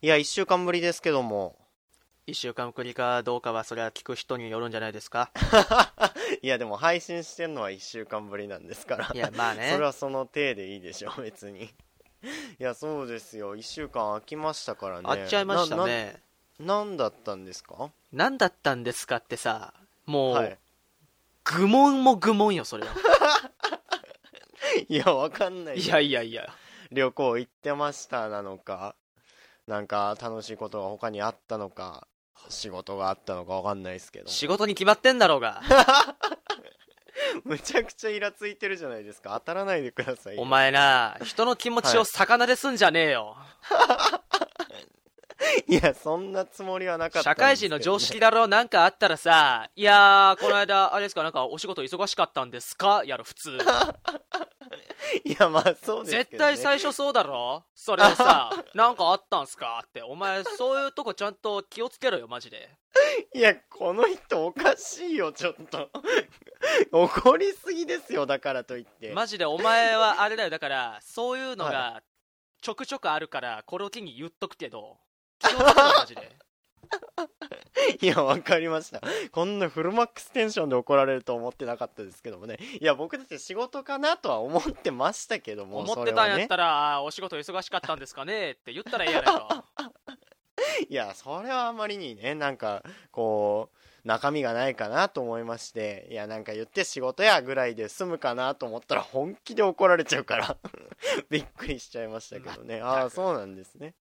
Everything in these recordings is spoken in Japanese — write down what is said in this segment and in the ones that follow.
いや、一週間ぶりですけども。1週間ぶりかどうかはそれは聞く人によるんじゃないですか？いや、でも配信してんのは一週間ぶりなんですから。いやまあねそれはその体でいいでしょ、別に。いや、そうですよ。一週間空きましたからね。あっちゃいましたねな。ななんだったんですか？何だったんですかってさもう、はい。愚問も愚問よそれは いや、わかんない。いやいやいや旅行行ってましたなのか、なんか楽しいことが他にあったのか、仕事があったのかわかんないですけど。仕事に決まってんだろうが むちゃくちゃイラついてるじゃないですか。当たらないでくださいよ。お前な人の気持ちを魚ですんじゃねえよ、いや、そんなつもりはなかったんです社会人の常識だろなんかあったらさいやーこの間あれですかなんかお仕事忙しかったんですか？やる普通。いや、まあそうですね。絶対最初そうだろ？それをさ なんかあったんすか？って。お前そういうとこちゃんと気をつけろよマジで。いや、この人おかしいよ、ちょっと。怒りすぎですよ、だからといって。マジでお前はあれだよ。だからそういうのがちょくちょくあるからこれを機に言っとくけど気をつけろマジで いや、わかりました。こんなフルマックステンションで怒られると思ってなかったですけどもね。いや、僕だって仕事かなとは思ってましたけども。思ってたんやったら。ら、あーお仕事忙しかったんですかねって言ったらええやないかいや、それはあまりにね、なんか、こう、中身がないかなと思いまして、いや、なんか言って仕事やぐらいで済むかなと思ったら本気で怒られちゃうから、びっくりしちゃいましたけどね。ああ、そうなんですね。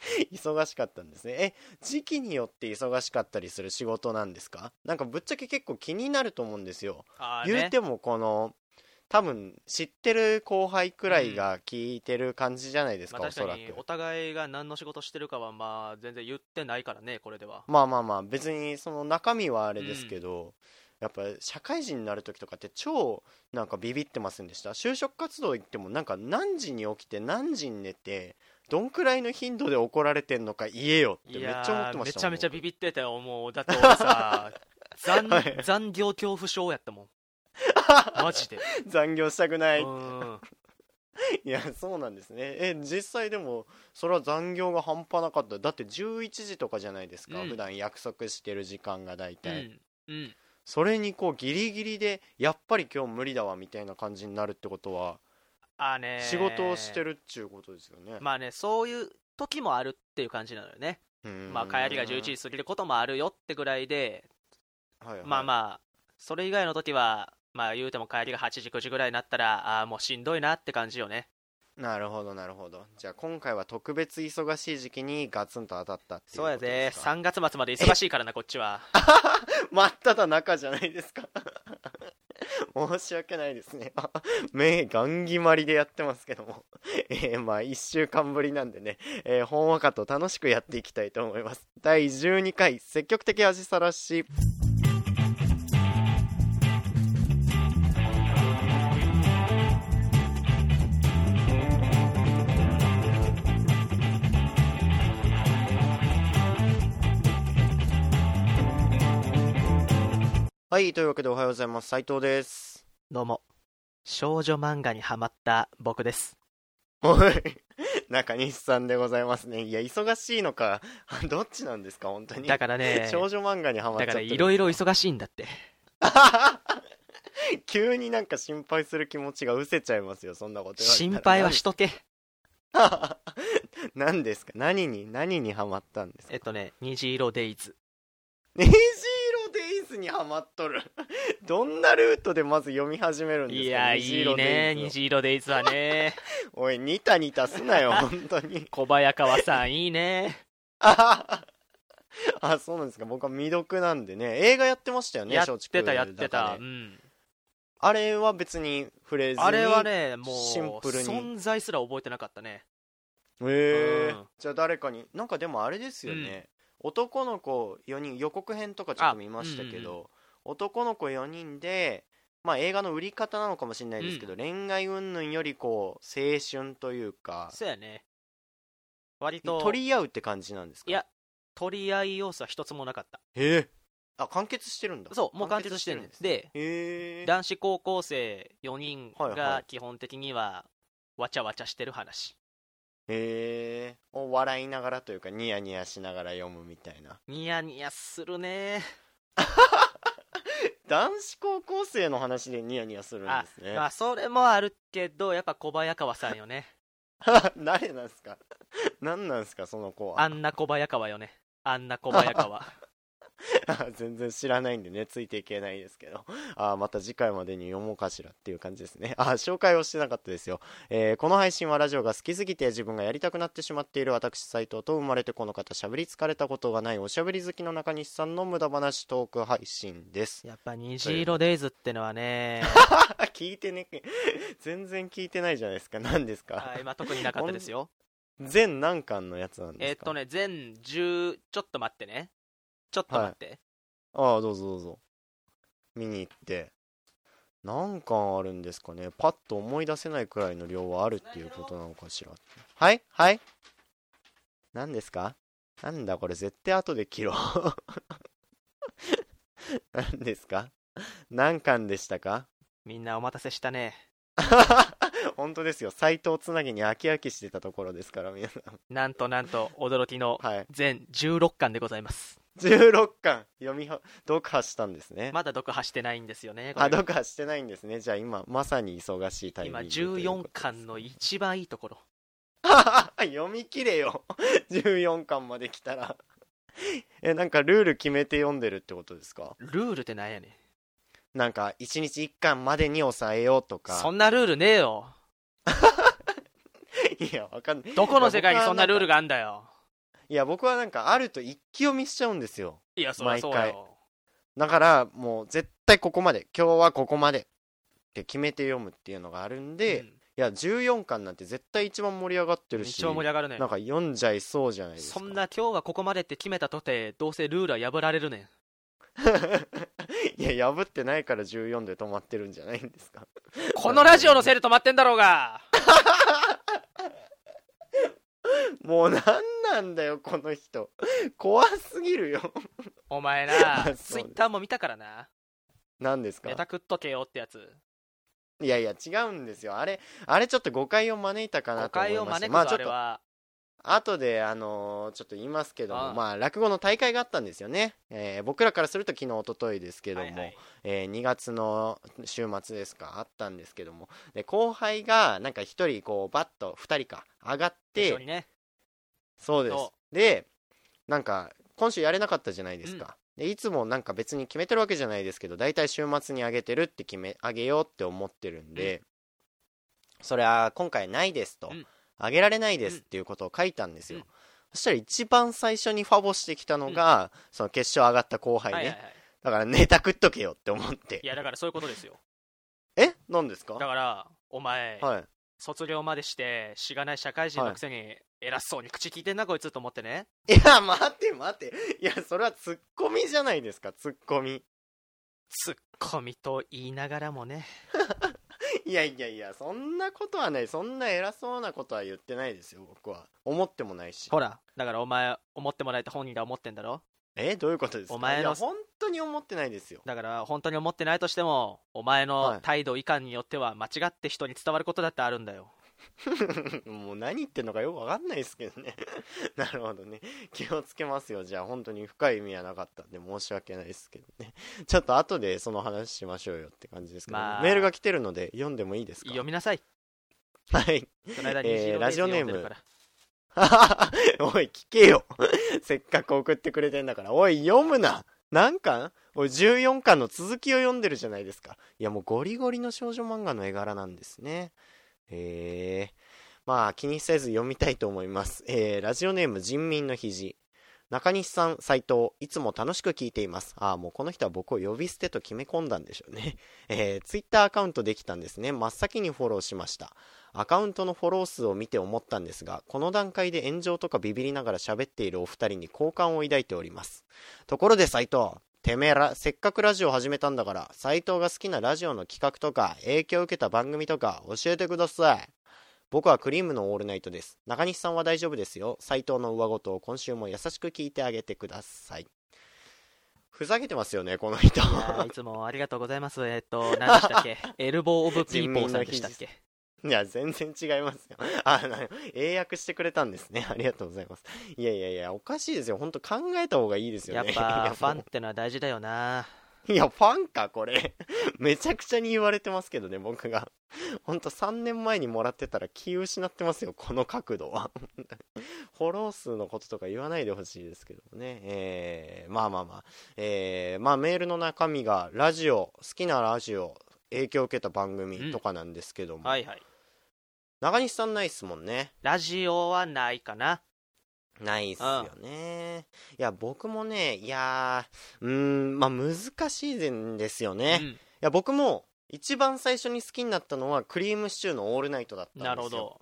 忙しかったんですね。え、時期によって忙しかったりする仕事なんですか？なんかぶっちゃけ結構気になると思うんですよ。ね言うてもこの、多分知ってる後輩くらいが聞いてる感じじゃないですか、まあ、おそらく確かに。お互いが何の仕事してるかはまあ全然言ってないからねこれではまあまあまあ別にその中身はあれですけど、やっぱ社会人になる時とかって超なんかビビってませんでした？就職活動行ってもなんか何時に起きて何時に寝てどんくらいの頻度で怒られてんのか言えよってめっちゃ思ってましためちゃめちゃビビビってたよもうだって俺さ残, はい。残業恐怖症やったもん。マジで。残業したくない。うん。いやそうなんですね。え実際でもそれは残業が半端なかった。だって11時とかじゃないですか、うん。普段約束してる時間が大う体、ん。うん。それにこうギリギリでやっぱり今日無理だわみたいな感じになるってことはあー。ね仕事をしてるっちゅうことですよね、まあねそういう時もあるっていう感じなのよね。まあ帰りが11時過ぎることもあるよってぐらいではいはい、まあまあそれ以外の時はまあ言うても帰りが8時9時ぐらいになったらああーもうしんどいなって感じよね。なるほどなるほど。じゃあ今回は特別忙しい時期にガツンと当たったっていうそうやで。ですか3月末まで忙しいからなこっちは。真っ只中じゃないですか申し訳ないですね。あ 目ガン決まりでやってますけども。えー、まあ一週間ぶりなんでね、えー、ほんわかと楽しくやっていきたいと思います。第12回積極的味さらし。はいというわけでおはようございます。斉藤です。どうも。少女漫画にハマった僕です。おい中西さんでございますね。いや忙しいのか どっちなんですか本当に。だからね少女漫画にハマっちゃだからいろいろ忙しいんだって。急になんか心配する気持ちが失せちゃいますよそんなこと心配はしとけ。何ですか？何に何にハマったんですか？えっとね虹色デイズ。ネジ色？デイズにハマっとる。どんなルートでまず読み始めるんですか？いやいいね。虹虹色デイズはね。おいニタニタすなよ 本当に。小早川さんいいね。ああそうなんですか。僕は未読なんでね。映画やってましたよねやってたやってた、ねうん、あれは別に触れずにあれはねもうシンプルに。存在すら覚えてなかったね。へえうん。じゃあ誰かになんかでもあれですよね、男の子4人予告編とかちょっと見ましたけあど、男の子4人でまあ映画の売り方なのかもしれないですけど、恋愛云々よりこう青春というかそうやね。割と取り合うって感じなんですか？いや取り合い要素は一つもなかった。へえ。あ完結してるんだ。そうもう完結してる。んですで男子高校生4人がい。基本的にはわちゃわちゃしてる話へえお笑いながらというかニヤニヤしながら読むみたいな。ニヤニヤするね。男子高校生の話でニヤニヤするんあですね。まあそれもあるけどやっぱ小早川さんよね。誰なんすか？何なんすかその子は？あんな小早川よね。あんな小早川 全然知らないんでねついていけないですけど。あまた次回までに読もうかしらっていう感じですね。あ紹介をしてなかったですよ、えーこの配信はラジオが好きすぎて自分がやりたくなってしまっている私斉藤と生まれてこの方しゃべり疲れたことがないおしゃべり好きの中西さんの無駄話トーク配信です。やっぱ虹色デイズってのはね 聞いてね。全然聞いてないじゃないですか。何ですか？はいまあ特になかったですよ。全何巻のやつなんですか？えーっとね全10ちょっと待ってねちょっと待って、ああどうぞどうぞ。見に行って。何巻あるんですかね。パッと思い出せないくらいの量はあるっていうことなのかしらはい？はい？何ですか？なんだこれ。絶対後で切ろう。何ですか？何巻でしたか？みんなお待たせしたね。本当ですよ。斎藤つなぎに飽き飽きしてたところですから皆さん。なんとなんと驚きのはい。全16巻でございます16巻読みは読破したんですね。まだ読破してないんですよねあ読破してないんですね。じゃあ今まさに忙しいタイミン今グということ14です巻の一番いいところ。読み切れよ。14巻まで来たら。えなんかルール決めて読んでるってことですか？ルールってなんやねなんか1日1巻までに抑えようとんか。そんなルールねえよ。いやわかんない。どこの世界にそんなルールがあんだよいや僕はなんかあると一気読みしちゃうんですよ。いやそりゃそう毎よだからもう絶対ここまで今日はここまでって決めて読むっていうのがあるんで、いうん。や14巻なんて絶対一番盛り上がってるし一番盛り上がるね。なんか読んじゃいそうじゃないですか。そんな今日はここまでって決めたとてどうせルールは破られるねん。いや破ってないから14で止まってるんじゃないんですか。このラジオのせいで止まってんだろうが もうなんなんだよこの人。怖すぎるよ。お前な ツイッターも見たからな。何ですか？ネタ食っとけよってやつ。いやいや違うんですよ。あれあれちょっと誤解を招いたかな誤と思い解を招くぞまあちょっとあれは後であのーちょっと言いますけどもああ。まあ落語の大会があったんですよね、えー僕らからすると昨日一昨日ですけども、はいはい。えー2月の週末ですかあったんですけども。で後輩がなんか一人こうバッと二人か上がって一緒にね。そうです。そでなんか今週やれなかったじゃないですか、でいつもなんか別に決めてるわけじゃないですけど大体週末にあげてるって決めあげようって思ってるんで、それは今回ないですと、うんあげられないですっていうことを書いたんですよ、うん。そしたら一番最初にファボしてきたのが、その決勝上がった後輩ね、はいはいはい。だからネタ食っとけよって思って。いやだからそういうことですよ。え？何ですか？だからお前、はい。卒業までしてしがない社会人のくせに偉そうに口聞いてんなこいつと思ってね。いや待って待って。いやそれはツッコミじゃないですかツッコミ。ツッコミと言いながらもね いやいやいやそんなことはない。そんな偉そうなことは言ってないですよ僕は。思ってもないし。ほらだからお前思ってもらえて本人が思ってんだろ？え？どういうことですか？お前のいや本当に思ってないですよ。だから本当に思ってないとしてもお前のはい。態度いかんによっては間違って人に伝わることだってあるんだよ もう何言ってんのかよくわかんないですけどね。なるほどね。気をつけますよ。じゃあ本当に深い意味はなかったんで申し訳ないですけどね。ちょっと後でその話しましょうよって感じですけど、まあ。メールが来てるので読んでもいいですか？読みなさい。はい。その間にえーラジオネーム。おい聞けよ。せっかく送ってくれてんだから。おい読むな。何巻？おい14巻の続きを読んでるじゃないですか。いやもうゴリゴリの少女漫画の絵柄なんですねへえまあ気にせず読みたいと思います。えー、ラジオネーム人民の肘。中西さん斉藤いつも楽しく聞いています。ああもうこの人は僕を呼び捨てと決め込んだんでしょうね。えー、ツイッターアカウントできたんですね。真っ先にフォローしました。アカウントのフォロー数を見て思ったんですが、この段階で炎上とかビビりながら喋っているお二人に好感を抱いております。ところで斉藤、てめえら、せっかくラジオ始めたんだから、斉藤が好きなラジオの企画とか、影響を受けた番組とか、教えてください。僕はクリームのオールナイトです。中西さんは大丈夫ですよ。斉藤の上ごとを今週も優しく聞いてあげてください。ふざけてますよね、この人。いつもありがとうございますえっと何でしたっけ？Elbow of People さんでしたっけ？いや、全然違いますよ。あ、な英訳してくれたんですね。ありがとうございます。いやいやいや、おかしいですよ。本当考えた方がいいですよね。やっぱ ファンってのは大事だよないや、ファンか、これ。めちゃくちゃに言われてますけどね、僕が。ほんと3年前にもらってたら気失ってますよ、この角度は。フォロー数のこととか言わないでほしいですけどね。えー、まあまあまあ。えー、まあメールの中身が、ラジオ、好きなラジオ、影響を受けた番組とかなんですけども。はいはい中西さんないっすもんね。ラジオはないかなないっすよね。いや、僕もね、いやー、うーん、まあ難しいんですよね。いうんや、僕も、一番最初に好きになったのは、クリームシチューのオールナイトだったんですよ。なるほど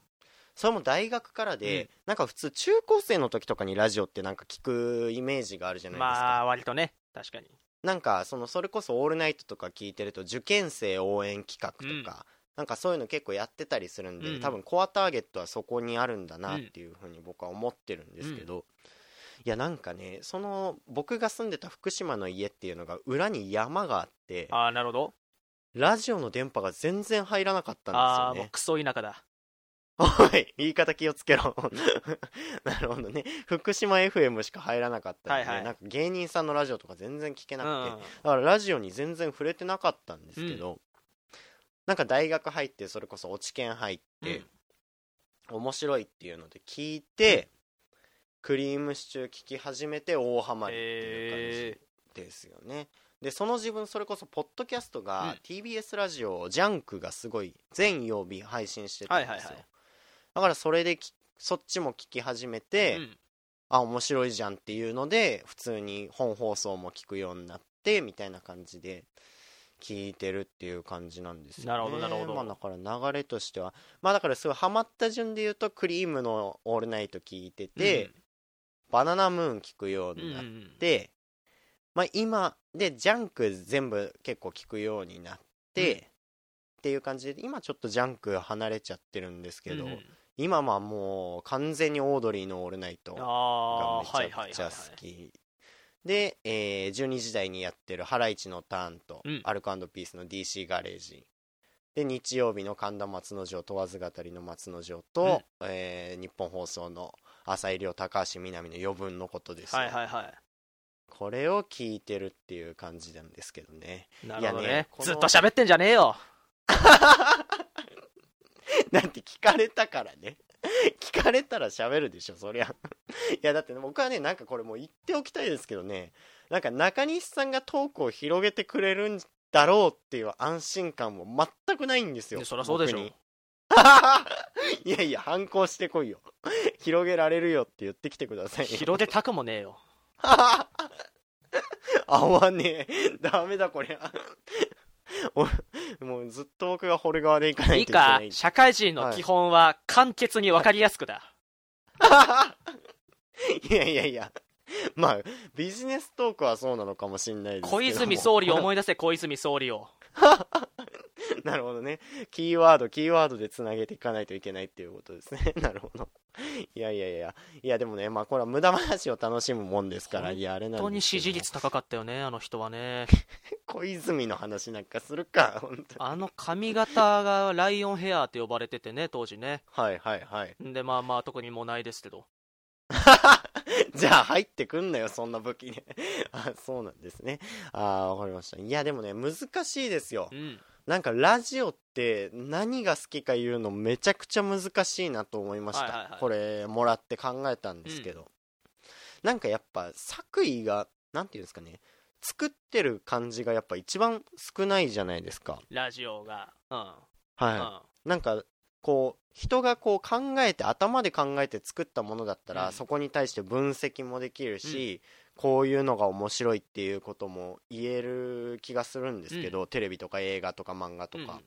それも大学からで、うんなんか普通中高生の時とかにラジオってなんか聞くイメージがあるじゃないですか。まあ割とね確かになんかそのそれこそ「オールナイト」とか聞いてると受験生応援企画とか、なんかそういうの結構やってたりするんで、うん。多分コアターゲットはそこにあるんだなっていうふうに僕は思ってるんですけど、いやなんかねその僕が住んでた福島の家っていうのが裏に山があってああなるほど。ラジオの電波が全然入らなかったんああですよね。もうクソ田舎だ。おい言い方気をつけろ。なるほどね。福島 FM しか入らなかったんで、はいはい。なんか芸人さんのラジオとか全然聞けなくて、うんだからラジオに全然触れてなかったんですけど、なんか大学入ってそれこそ落ち研入って、面白いっていうので聞いて、クリームシチュー聞き始めて大ハマりっていう感じですよね、でその自分それこそポッドキャストが、うん。TBS ラジオジャンクがすごい全曜日配信してたんですよ、はいはいはい。だからそれできそっちも聞き始めて、うん。あ面白いじゃんっていうので普通に本放送も聞くようになってみたいな感じで聞いてるっていう感じなんですよ、ね、なるほどなるほど。まあ、だから流れとしてはまあだからすごいハマった順で言うとクリームの「オールナイト」聞いてて、バナナムーン聞くよううんになっうんうん。て、まあ今でジャンク全部結構聞くようになって、うん。っていう感じで今ちょっとジャンク離れちゃってるんですけど、うん。うん今はもう完全にオードリーの「オールナイト」あがあめちゃくちゃ好きで、えー12時台にやってる「ハライチのターン」と、うん。アルコピースの DC ガレージ。で日曜日の神田松之丞問わず語りの松之丞と、えー日本放送の浅井亮高橋みなみの余分のことですよ、はいはいはこれを聞いてるっていう感じなんですけどね。いなるほどね。いやねこのずっと喋ってんじゃねえよ。だって聞かれたからね 聞かれたら喋るでしょそりゃ。いやだって僕はねなんかこれもう言っておきたいですけどね。なんか中西さんがトークを広げてくれるんだろうっていう安心感も全くないんですよそりゃそうでしょ。いやいや反抗してこいよ。広げられるよって言ってきてくださいよ。広げたくもねえよ。合わねえ。ダメだこりゃ。お もうずっと僕が掘る側でいかないいいといけない。か。社会人の基本は簡潔に分かりやすくだ、いやいやいや。まあビジネストークはそうなのかもしれないですけど小泉総理を思い出せ小泉総理を なるほどね。キーワードキーワードでつなげていかないといけないっていうことですね。なるほど。いやいやいや。いやでもねまあこれは無駄話を楽しむもんですから。いやあれなん本当に支持率高かったよねあの人はね。小泉の話なんかするか本当に。あの髪型がライオンヘアって呼ばれててね当時ね。はいはいはい。でまあまあ特にもうないですけど。じゃあ入ってくんなよそんな武器ねあそうなんですね。ああわかりました。いやでもね難しいですよ。うんなんかラジオって何が好きか言うのめちゃくちゃ難しいなと思いました、はいはいはい。これもらって考えたんですけど、なんかやっぱ作為がなんていうんですかね。作ってる感じがやっぱ一番少ないじゃないですか。ラジオが。うん、はい、なんかこう人がこう考えて頭で考えて作ったものだったら、うん。そこに対して分析もできるし、こういうのが面白いっていうことも言える気がするんですけど、テレビとか映画とか漫画とうん。か、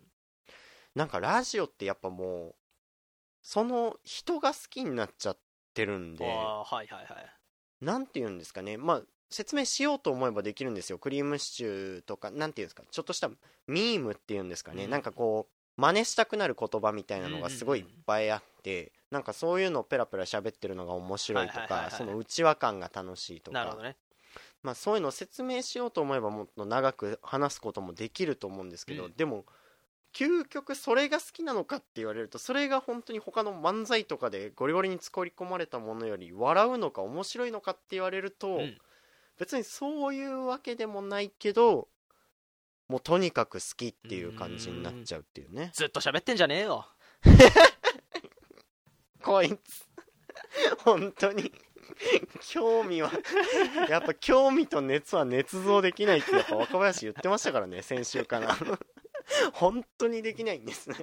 なんかラジオってやっぱもうその人が好きになっちゃってるんうん、ではいはいはい。なんて言うんですかね。まあ説明しようと思えばできるんですよ。クリームシチューとかなんていうんですか。ちょっとしたミームっていうんですかね、うん。なんかこう真似したくなる言葉みたいなのがすごいいっぱいあって、なんかそういうのをペラペラ喋ってるのが面白いとかその内輪感が楽しいとか。なるほどね。まあ、そういうのを説明しようと思えばもっと長く話すこともできると思うんですけど、うん。でも究極それが好きなのかって言われるとそれが本当に他の漫才とかでゴリゴリに作り込まれたものより笑うのか面白いのかって言われると、うん。別にそういうわけでもないけどもうとにかく好きっていう感じになっちゃうっていうね。ずっと喋ってんじゃねえよ こいつ。本当に。興味は。やっぱ興味と熱は捏造できないってやっぱ若林言ってましたからね先週から。本当にできないんですね。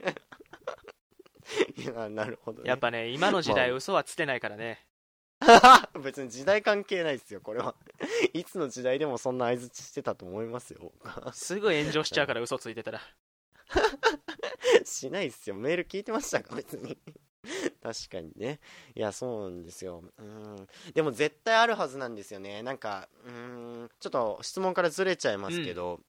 いやなるほど、ね、やっぱね今の時代まあ。嘘はつてないからね。別に時代関係ないですよこれは。いつの時代でもそんな相づちしてたと思いますよすぐ炎上しちゃうから嘘ついてたら。しないっすよ。メール聞いてましたか別に 確かにね。いやそうなんですよ。うん。でも絶対あるはずなんですよね。なんかうんちょっと質問からずれちゃいますけど、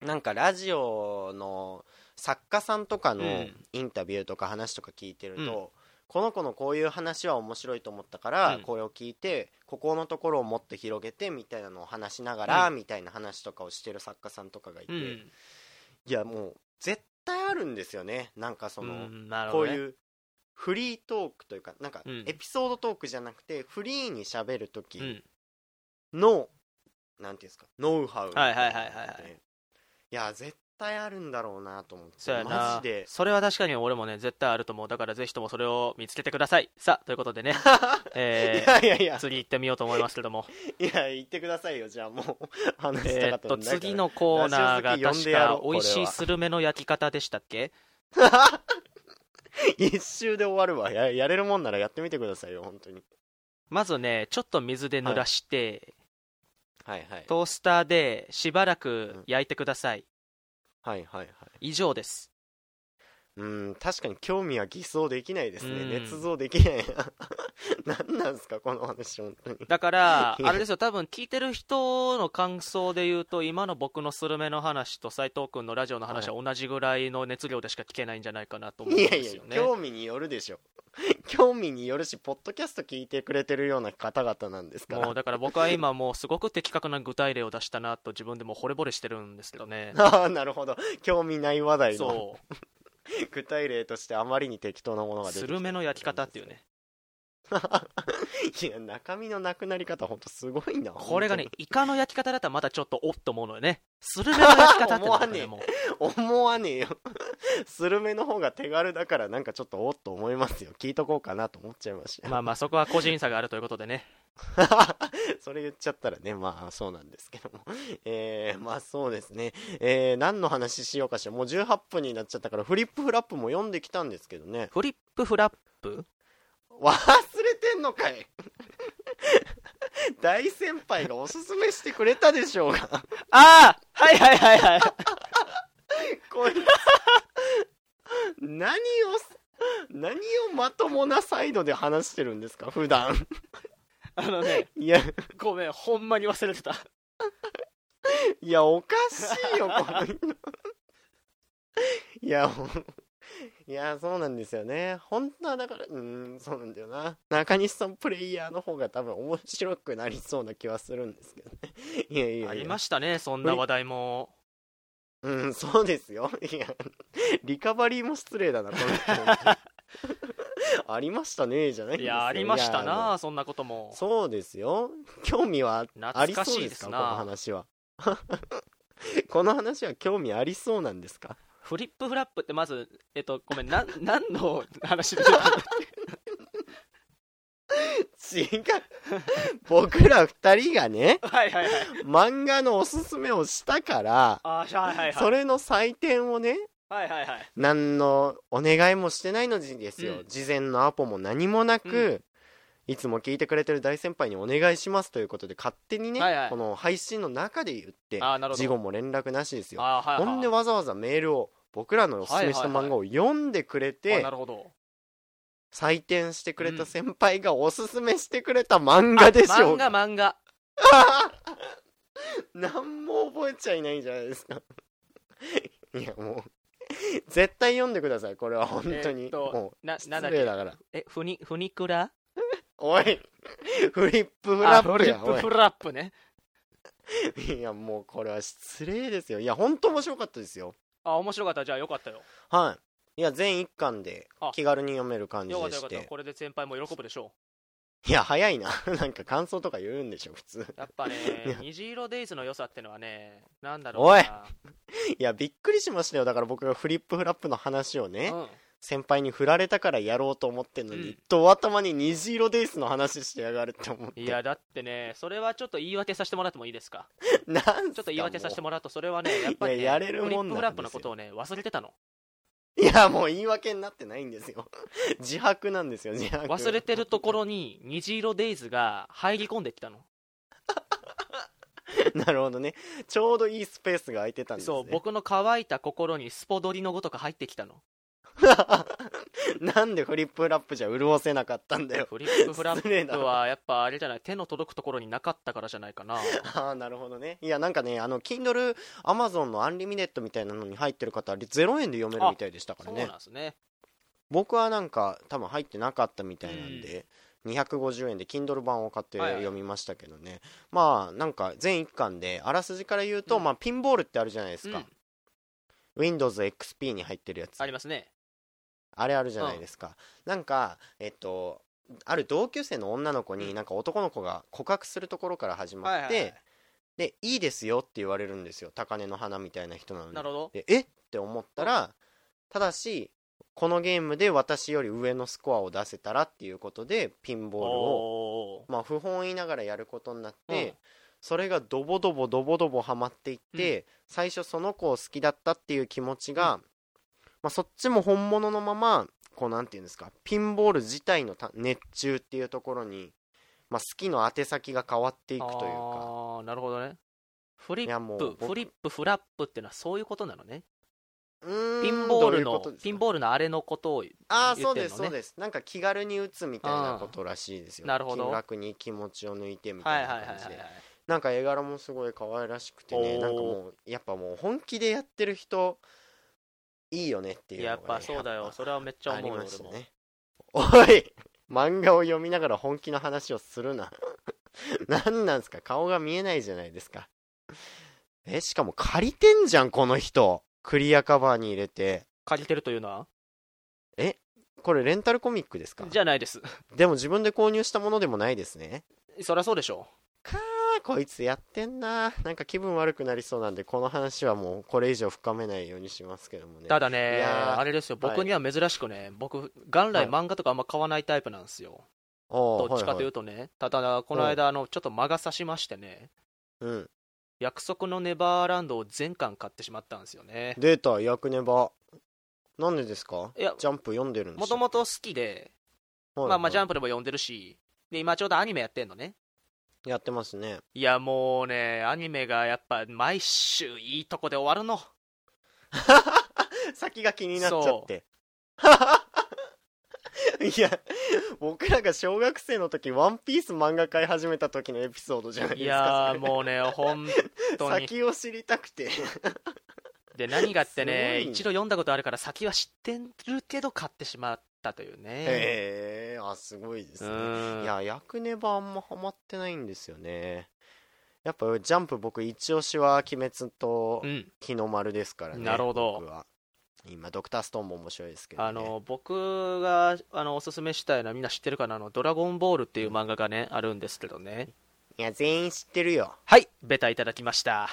なんかラジオの作家さんとかのうん。インタビューとか話とか聞いてると、うん。この子のこういう話は面白いと思ったから、うん。これを聞いてここのところをもっと広げてみたいなのを話しながら、うん。みたいな話とかをしてる作家さんとかがいて、うん。いやもう絶対あるんですよね。なんかその、ね、こういうフリートークというかなんかうん。エピソードトークじゃなくてフリーに喋るうん。時の、なんていうんですかノウハウみたいなのはいはいはいはいはい。や絶対あるんだろうなと思ってそうやマなジで。それは確かに俺もね絶対あると思う。だからぜひともそれを見つけてください。さあということでね、えいやいやいや。ー、次行ってみようと思いますけども。いや言ってくださいよ。じゃあもう話したえーっとかったんだから次のコーナーがラジオ好き呼ん確でやろうか美味しいスルメの焼き方でしたっけ？一周で終わるわ。ややれるもんならやってみてくださいよ本当に。まずねちょっと水で濡らして、はいはい。トースターでしばらく焼いてください、はいはいはい。以上ですうん確かに興味は偽装できないですね。うん。捏造できない。な 何なんですかこの話本当に。だからいや。あれですよ多分聞いてる人の感想で言うと今の僕のスルメの話と斉藤君のラジオの話は同じぐらいの熱量でしか聞けないんじゃないかなと思うんいやいやですよね興味によるでしょ。興味によるしポッドキャスト聞いてくれてるような方々なんですから。もうだから僕は今もうすごく的確な具体例を出したなと自分でも惚れ惚れしてるんですけどね。ああなるほど。興味ない話題の。そ具体例としてあまりに適当なものが出てきたスルメの焼き方っていうね。いや中身のなくなり方ほんとすごいなこれがねイカの焼き方だったらまだちょっとおっと思うのよね。スルメの焼き方ってね思もう本当に思わねえよ。スルメの方が手軽だからなんかちょっとおっと思いますよ。聞いとこうかなと思っちゃいましたまあまあそこは個人差があるということでね。それ言っちゃったらねまあそうなんですけども。えー、まあそうですね。えー、何の話しようかしら。もう18分になっちゃったからフリップフラップも読んできたんですけどね。フリップフラップ？忘れてんのかい。大先輩がおすすめしてくれたでしょうが。ああはいはいはいはい。こいつ。何を何をまともなサイドで話してるんですか普段。あのねいや。ごめんほんまに忘れてた。いやおかしいよこの人。いやいやそうなんですよね。本当はだからうんそうなんだよな。中西さんプレイヤーの方が多分面白くなりそうな気はするんですけどね。いやいやいや。ありましたねそんな話題も。うんそうですよ。いやリカバリーも失礼だなこの ありましたねじゃないんですよ。いやありましたなそんなことも。そうですよ。興味はありそうですか？この話は。この話は興味ありそうなんですか？フリップフラップってまずえっとごめんなん 何の話で出た違う。僕ら二人がね はいはいはい。漫画のおすすめをしたからあーはいはいはい。それの採点をねはいはいはい。何のお願いもしてないのにですよ、うん。事前のアポも何もなく、ういつも聞いてくれてる大先輩にお願いしますということで勝手にね、はいはい。この配信の中で言ってあーなるほど。事後も連絡なしですよ。あーはいはい。ほんでわざわざメールを僕らのおすすめした漫画を読んでくれて、あなるほど。採点してくれた先輩がおすすめしてくれた漫画でしょ漫うか？画漫画。何も覚えちゃいないじゃないですか。いやもう絶対読んでくださいこれは本当に、えーもうな失礼だから。えふにふにくら？おいフリップフラップあフリやップフラップね。いやもうこれは失礼ですよ。いや本当面白かったですよあ面白かった。じゃあよかったよ。はい。いや全1巻であ。気軽に読める感じよかったよかった。これで先輩も喜ぶでしょいや早いな。なんか感想とか言うんでしょ普通。うやっぱね虹色デイズの良さってのはねなんだろうおい。ないやびっくりしましたよ。だから僕がフリップフラップの話をね、うん先輩に振られたからやろうと思ってんのに、うん。ドア頭に虹色デイスの話してやがるって思って。いやだってねそれはちょっと言い訳させてもらってもいいですか？なんちょっと言い訳させてももらうとそれはねやっぱり、ね、いややれるもんなんフラップのことをね忘れてたの。ういやもう言い訳になってないんですよ。自白なんですよ自白。忘れてるところに虹色デイズが入り込んできたの。なるほどね。ちょうどいいスペースが空いてたんですね。そう僕の乾いた心にスポドリのごとく入ってきたの なんでフリップフラップじゃ潤せなかったんだよ。フリップフラップはやっぱあれじゃない手の届くところになかったからじゃないかな。ああなるほどね。いやなんかねあの Kindle Amazon のアンリミネットみたいなのに入ってる方は0円で読めるみたいでしたからそうねなんですね。僕はなんか多分入ってなかったみたいなんで、250円で Kindle 版を買ってはいはい。読みましたけどね、まあなんか全1巻であらすじから言うと、うん。まあ、ピンボールってあるじゃないですか、うん。Windows XP に入ってるやつ。ありますねあれあるじゃないですか、なんかえっとある同級生の女の子うん。になんか男の子が告白するところから始まって、はいはいはい。でいいですよって言われるんですよ。高嶺の花みたいな人なのに。なるほど。でえ？って思ったらただしこのゲームで私より上のスコアを出せたらっていうことでピンボールをまあ不本意ながらやることになって、うん。それがドボドボドボドボハマっていって、最初その子を好きだったっていう気持ちが、まあ、そっちも本物のままこうなんていうんですかピンボール自体のた熱中っていうところに、まあ、好きの宛先が変わっていくというか。ああなるほどね。フリップフリップフラップってのはそういうことなのね。ピンボールのピンボールのあれのことをああそう言ってんのね。ですそうです。なんか気軽に打つみたいなことらしいですよ。なるほど。気楽に気持ちを抜いてみはいたいはいはいはいな感じでなんか絵柄もすごい可愛らしくてねなんかもうやっぱもう本気でやってる人いいよねっていうのが、やね、っぱそうだよ。それはめっちゃ思うよ俺も。おい漫画を読みながら本気の話をするな。何なんすか？顔が見えないじゃないですか。えしかも借りてんじゃんこの人。クリアカバーに入れて。借りてるというのは？これレンタルコミックですか？じゃないです。でも自分で購入したものでもないですね。そりゃそうでしょあーこいつやってんな。なんか気分悪くなりそうなんでこの話はもうこれ以上深めないようにしますけどもね。ただねあれですよ。僕には珍しくね僕元来漫画とかあんま買わないタイプなんですよ。どどっちかというとね。ただこの間あのちょっと間が差しましてね。うん。約束のネバーランドを全巻買ってしまったんですよね。データ役ネバ。なんでですか？いやジャンプ読んでるんですもともと好きでまあまあジャンプでも読んでるし。で今ちょうどアニメやってんのねやってますね。いやもうねアニメがやっぱ毎週いいとこで終わるの。先が気になっちゃって。いや僕らが小学生の時ワンピース漫画買い始めた時のエピソードじゃないいですかやーそれもうね本当に。先を知りたくて。で何がってね一度読んだことあるから先は知ってるけど買ってしまったというね。へえあすごいですうねん。いや役ネバあんまハマってないんですよね。やっぱジャンプ僕一押しは「鬼滅」とうん。日の丸ですからねなるほど。僕は。今ドクターストーンも面白いですけど、ね、あの僕があのおすすめしたいのはみんな知ってるかな？あの「ドラゴンボール」っていう漫画がねあるんですけどね。いや全員知ってるよ。はいベタいただきました。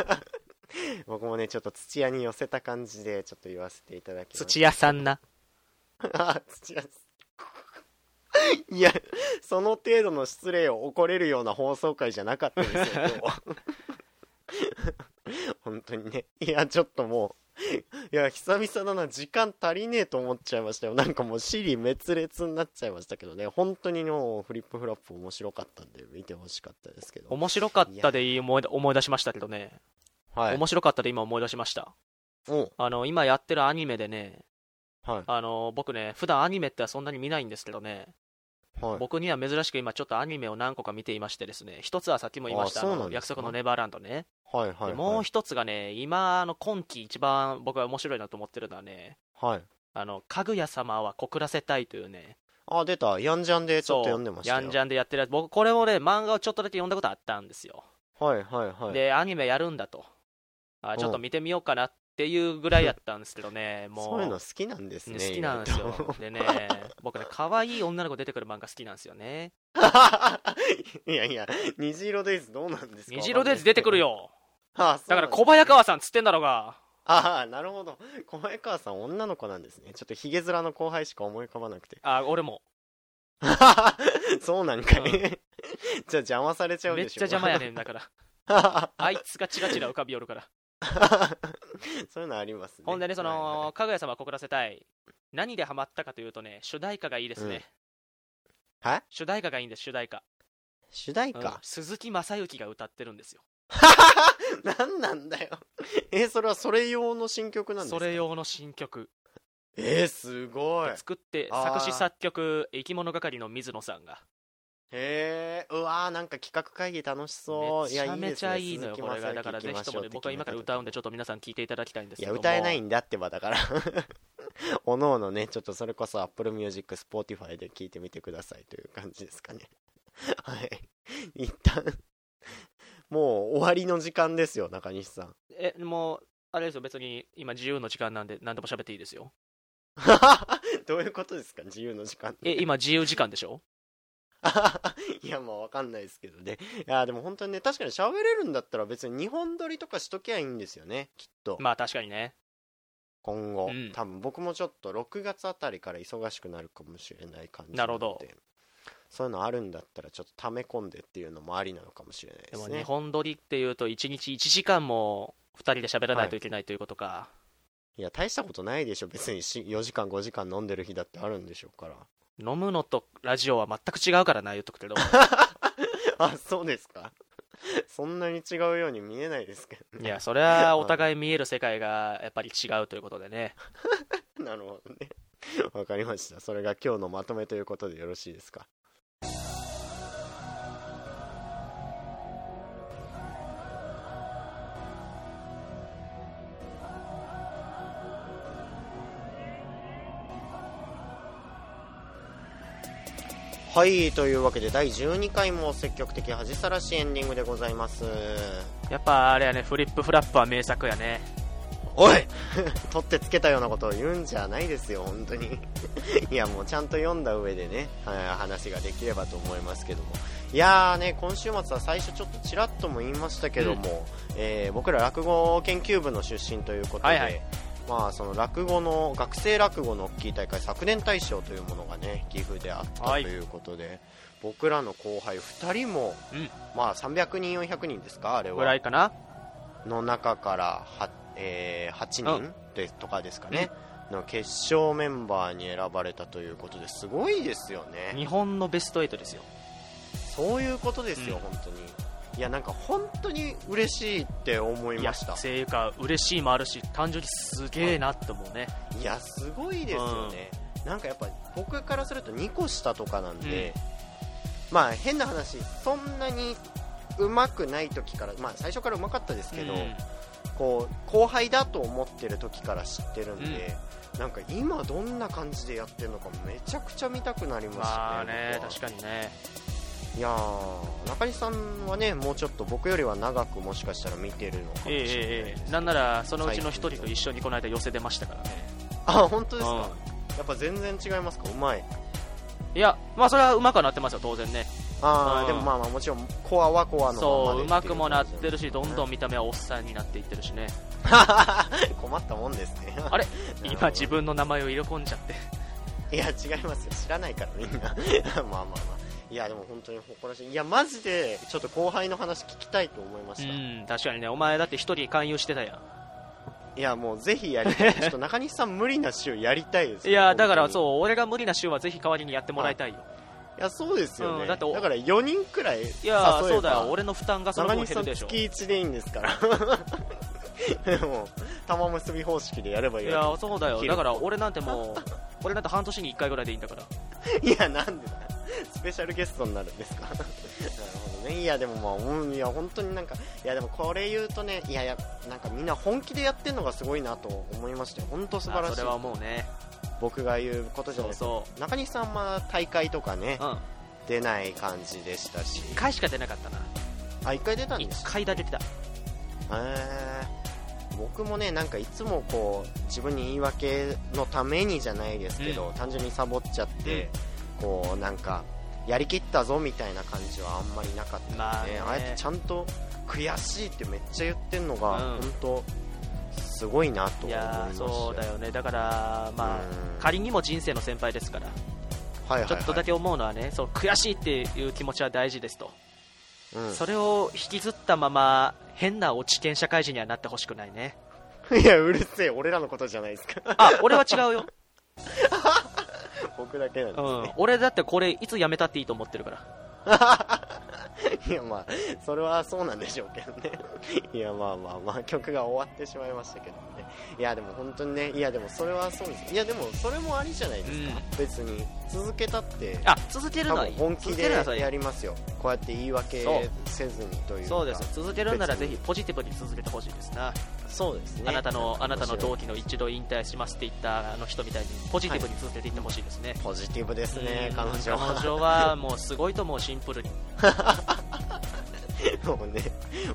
僕もねちょっと土屋に寄せた感じでちょっと言わせていただきます。土屋さんなあ土屋いやその程度の失礼を怒れるような放送回じゃなかったですよ 今日。は 本当にね。いやちょっともういや久々だな。時間足りねえと思っちゃいましたよ。なんかもう尻滅裂になっちゃいましたけどね。本当にもうフリップフラップ面白かったんで見てほしかったですけど。面白かったでいい思い思い出しましたけどね、はい。面白かったで今思い出しました。おあの今やってるアニメでねはい。あの僕ね普段アニメってそんなに見ないんですけどね。はい。僕には珍しく今ちょっとアニメを何個か見ていましてですね。一つはさっきも言いました約束のネバーランドね、はいはいでもう一つがね今あの今季一番僕は面白いなと思ってるのはねはい。あのかぐや様は告らせたいというね。あ出た。ヤンジャンでちょっと読んでましたよ。ヤンジャンでやってるやつ。僕これをね漫画をちょっとだけ読んだことあったんですよ、はいはいはい。でアニメやるんだと。あちょっと見てみようかなっっていうぐらいやったんですけどね もう。そういうの好きなんですね好きなんですよ。でね僕ね可愛い女の子出てくる漫画好きなんですよね。いやいや虹色デイズどうなんですか？虹色デイズ出てくるよ。だから小早川さんつってんだろうが。ああなるほど。小早川さん女の子なんですね。ちょっとヒゲ面の後輩しか思い浮かばなくて。あ俺も。そうなんかい、うん。じゃあ邪魔されちゃうめっでしょちゃ邪魔やねんだから。ねあいつがチラチラ浮かびよるから そういうのありますね。ほんでねそはいはいのかぐや様告らせたい。何でハマったかというとね主題歌がいいですね、は？い主題歌がいいんです主題歌、主題うん。歌、鈴木雅之が歌ってるんですよ。何なんだよ。えそれはそれ用の新曲なんですか？それ用の新曲。えー、すごい。へ作って作詞作曲生き物係の水野さんがえうわーなんか企画会議楽しそう。めちゃめちゃいいのよこれが。だからぜひともね僕は今から歌うんでちょっと皆さん聞いていただきたいんですいやけども。歌えないんだってばだから。おのおのねちょっとそれこそ Apple Music Spotify で聞いてみてくださいという感じですかね。はい。一旦もう終わりの時間ですよ中西さん。えもうあれですよ別に今自由の時間なんで何でも喋っていいですよ。どういうことですか自由の時間え今自由時間でしょ？いやまあわかんないですけどね。いやでも本当にね確かに喋れるんだったら別に2本撮りとかしときゃいいんですよねきっと。まあ確かにね。今後、うん。多分僕もちょっと6月あたりから忙しくなるかもしれない感じなるほど。のでそういうのあるんだったらちょっと溜め込んでっていうのもありなのかもしれないでですもね日本撮りっていうと1日1時間も2人で喋らないといけないということか、いや大したことないでしょ。別にし4時間5時間飲んでる日だってあるんでしょうから飲むのとラジオは全く違うからな言っとくけど。あそうですか。そんなに違うように見えないですけどね。いやそれはお互い見える世界がやっぱり違うということでね。なるほどね。わかりました。それが今日のまとめということでよろしいですか？はいというわけで第12回も積極的恥さらしエンディングでございます。やっぱあれやねフリップフラップは名作やね。おい！取ってつけたようなことを言うんじゃないですよ本当に。いやもうちゃんと読んだ上でねはい話ができればと思いますけども。いやーね今週末は最初ちょっとちらっとも言いましたけども、えー僕ら落語研究部の出身ということで、はいはいまあその落語の学生落語の大きい大会昨年大賞というものがね岐阜であったとはいいうことで、僕らの後輩2人も、うん。まあ300人400人ですかあれは。ぐらいかな。の中からは、えー8人でとかですかね、の決勝メンバーに選ばれたということですごいですよね。日本のベスト8ですよ。そういうことですよ、うん。本当にいやなんか本当に嬉しいって思いました。っていうか嬉しいもあるし単純にすげえなって思うね。いやすごいですよね、なんかやっぱ僕からすると2個下とかなんで、まあ変な話そんなにうまくない時から、まあ、最初からうまかったですけど、うん。こう後輩だと思ってる時から知ってるんで、なんか今どんな感じでやってるのかめちゃくちゃ見たくなりましたね,、まあね確かにねいやー中西さんはねもうちょっと僕よりは長くもしかしたら見てるのかもしれないええです、ええ。なんならそのうちの一人と一緒にこの間寄せ出ましたからね。あ本当ですか、うん。やっぱ全然違いますか？うまい。いやまあそれはうまくはなってますよ当然ね。ああ、うん。でもまあまあもちろんコアはコアのそううまくもなってるしどんどんん見た目はおっさんになっていってるしね。困ったもんですね。あれ？今自分の名前を入れ込んじゃって。いや違いますよ。知らないからみんな。まあまあまあいやでも本当に誇らしい。いやマジでちょっと後輩の話聞きたいと思いまうした、ん確かにね。お前だって一人勧誘してたやいやもうぜひやりたい。ちょっと中西さん無理な週やりたいですんいやだからうそう俺が無理な週はぜひ代わりにやってもらいたいよ。いやそうですよね、うんだっておから4人くらいいやそうだよ。俺の負担がその分減るでしょ。月1でいいんですから。で も玉結び方式でやればいいいやそうだよ。だから俺なんてもう俺なんて半年に1回ぐらいでいいんだから。いや、なんでだスペシャルゲストになるんですか？なるほどね。いや、でもまあ、うん、いや、本当になんか、いや、でもこれ言うとね、いやいや、なんかみんな本気でやってるのがすごいなと思いましたよ。本当素晴らしい。あそれ。は思うね。僕が言うことじゃないです。中西さんは大会とかねう、うん。出ない感じでしたし。1回しか出なかったな。あ、一回出たんです1回だけ来た。へー。僕もねなんかいつもこう自分に言い訳のためにじゃないですけど、うん。単純にサボっちゃって、こうなんかやりきったぞみたいな感じはあんまりなかったんで、まあね。ああやってちゃんと悔しいってめっちゃ言ってんのが、うん。本当すごいなと思いましそうだよね。だからまあうん。仮にも人生の先輩ですからはいはいはい。ちょっとだけ思うのはねそう悔しいっていう気持ちは大事ですと。うん。それを引きずったまま変な落ち研社会人にはなってほしくないね。いやうるせえ。俺らのことじゃないですか。あ俺は違うよ、僕だけなんですね、うん、俺だってこれいつ辞めたっていいと思ってるから いやまあそれはそうなんでしょうけどね。いやまあまあまあ曲が終わってしまいましたけどね。いやでも本当にねいやでもそれはそうです。いやでもそれもありじゃないですか、別に続けたってあ続ける多のは本気でやりますよ。こうやって言い訳せずにというか。そうです。続けるならぜひポジティブに続けてほしいですな、そうですね。あなたのあなたの同期期の一度引退しますって言ったあの人みたいにポジティブに続けていってほしいですね、ポジティブですねうん。彼女は。彼女はもうすごいと思うシンプルに ハハハハ! もうね、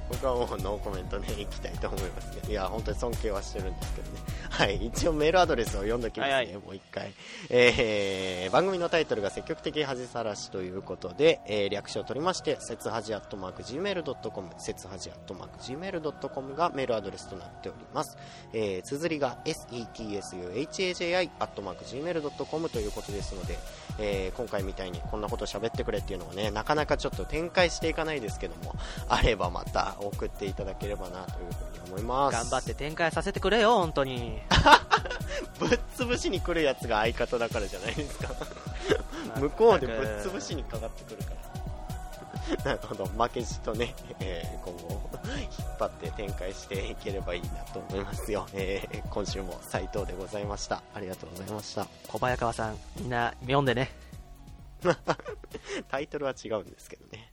僕はもうノーコメントね、いきたいと思いますね。いや、本当に尊敬はしてるんですけどね。はい、一応メールアドレスを読んどきますね、はいはいもう一回。えー、番組のタイトルが積極的恥さらしということで、えー、略称を取りまして、節恥アットマーク Gmail.com、節恥アットマーク Gmail.com がメールアドレスとなっております。えー、綴りが setsuhaji アットマーク Gmail.com ということですので、えー今回みたいにこんなこと喋ってくれっていうのはね、なかなかちょっと展開していかないですけども、あればまた送っていただければなというふうに思います。頑張って展開させてくれよ本当に ぶっ潰しに来るやつが相方だからじゃないですか。向こうでぶっ潰しにかかってくるから。なるほど、負けじとね、えー今後、引っ張って展開していければいいなと思いますよ。えー今週も斉藤でございました。ありがとうございました。小早川さんみんな読んでねタイトルは違うんですけどね。